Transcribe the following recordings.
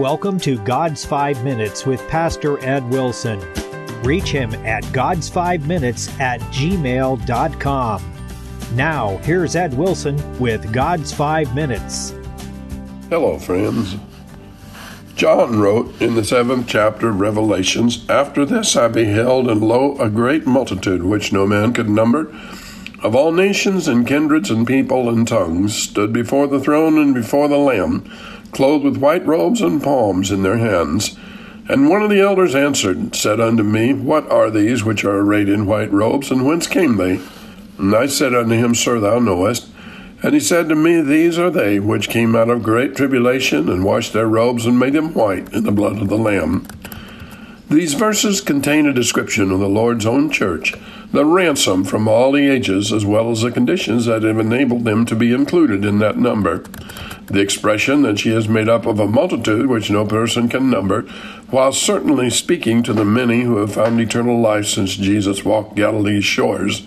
welcome to God's Five Minutes with Pastor Ed Wilson. Reach him at God's5Minutes at gmail.com. Now, here's Ed Wilson with God's Five Minutes. Hello, friends. John wrote in the seventh chapter of Revelations After this I beheld, and lo, a great multitude, which no man could number, of all nations and kindreds and people and tongues, stood before the throne and before the Lamb clothed with white robes and palms in their hands. And one of the elders answered, said unto me, What are these which are arrayed in white robes, and whence came they? And I said unto him, Sir, thou knowest. And he said to me, These are they which came out of great tribulation, and washed their robes, and made them white in the blood of the Lamb. These verses contain a description of the Lord's own church, the ransom from all the ages, as well as the conditions that have enabled them to be included in that number. The expression that she is made up of a multitude which no person can number, while certainly speaking to the many who have found eternal life since Jesus walked Galilee's shores,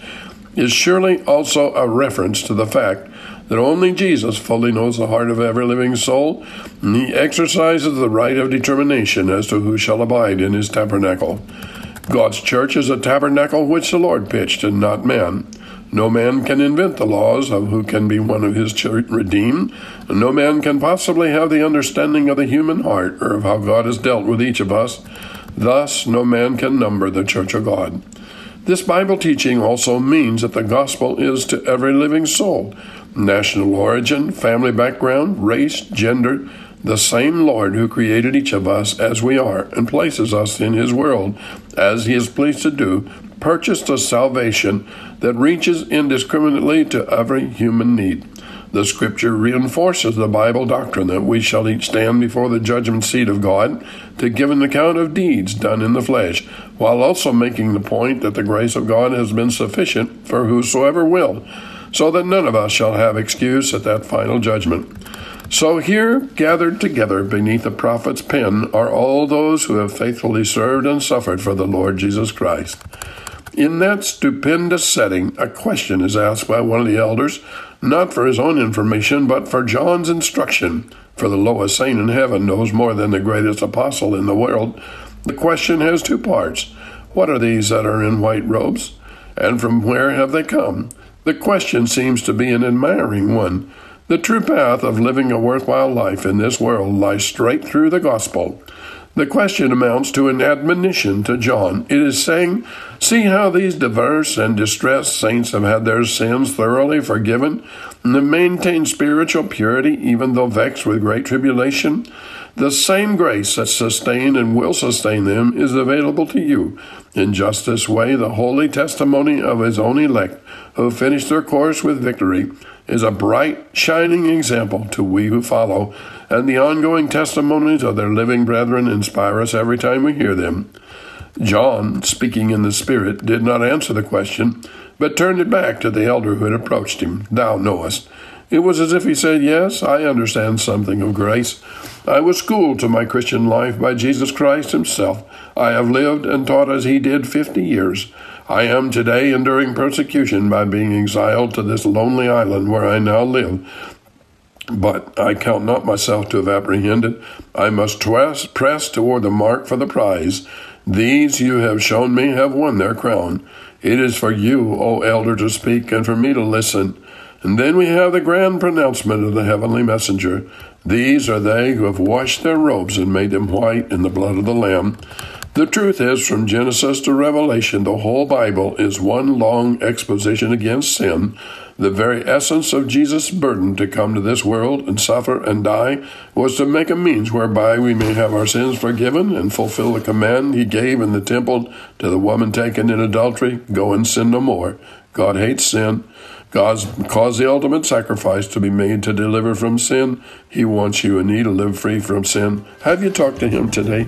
is surely also a reference to the fact that only Jesus fully knows the heart of every living soul, and he exercises the right of determination as to who shall abide in his tabernacle. God's church is a tabernacle which the Lord pitched, and not man. No man can invent the laws of who can be one of his redeemed, no man can possibly have the understanding of the human heart or of how God has dealt with each of us. Thus, no man can number the church of God. This Bible teaching also means that the gospel is to every living soul, national origin, family background, race, gender, the same Lord who created each of us as we are and places us in his world as he is pleased to do purchased a salvation that reaches indiscriminately to every human need. The scripture reinforces the Bible doctrine that we shall each stand before the judgment seat of God to give an account of deeds done in the flesh, while also making the point that the grace of God has been sufficient for whosoever will, so that none of us shall have excuse at that final judgment. So here, gathered together beneath the prophet's pen, are all those who have faithfully served and suffered for the Lord Jesus Christ. In that stupendous setting, a question is asked by one of the elders, not for his own information, but for John's instruction. For the lowest saint in heaven knows more than the greatest apostle in the world. The question has two parts. What are these that are in white robes? And from where have they come? The question seems to be an admiring one. The true path of living a worthwhile life in this world lies straight through the gospel. The question amounts to an admonition to John. It is saying, See how these diverse and distressed saints have had their sins thoroughly forgiven, and have maintained spiritual purity even though vexed with great tribulation? The same grace that sustained and will sustain them is available to you. In just this way, the holy testimony of his own elect, who finished their course with victory, is a bright, shining example to we who follow, and the ongoing testimonies of their living brethren inspire us every time we hear them. John, speaking in the Spirit, did not answer the question, but turned it back to the elder who had approached him. Thou knowest. It was as if he said, Yes, I understand something of grace. I was schooled to my Christian life by Jesus Christ Himself. I have lived and taught as He did fifty years. I am today enduring persecution by being exiled to this lonely island where I now live. But I count not myself to have apprehended. I must press toward the mark for the prize. These you have shown me have won their crown. It is for you, O elder, to speak and for me to listen. And then we have the grand pronouncement of the heavenly messenger. These are they who have washed their robes and made them white in the blood of the Lamb. The truth is, from Genesis to Revelation, the whole Bible is one long exposition against sin. The very essence of Jesus' burden to come to this world and suffer and die was to make a means whereby we may have our sins forgiven and fulfill the command he gave in the temple to the woman taken in adultery go and sin no more. God hates sin. God's caused the ultimate sacrifice to be made to deliver from sin. He wants you and me to live free from sin. Have you talked to Him today?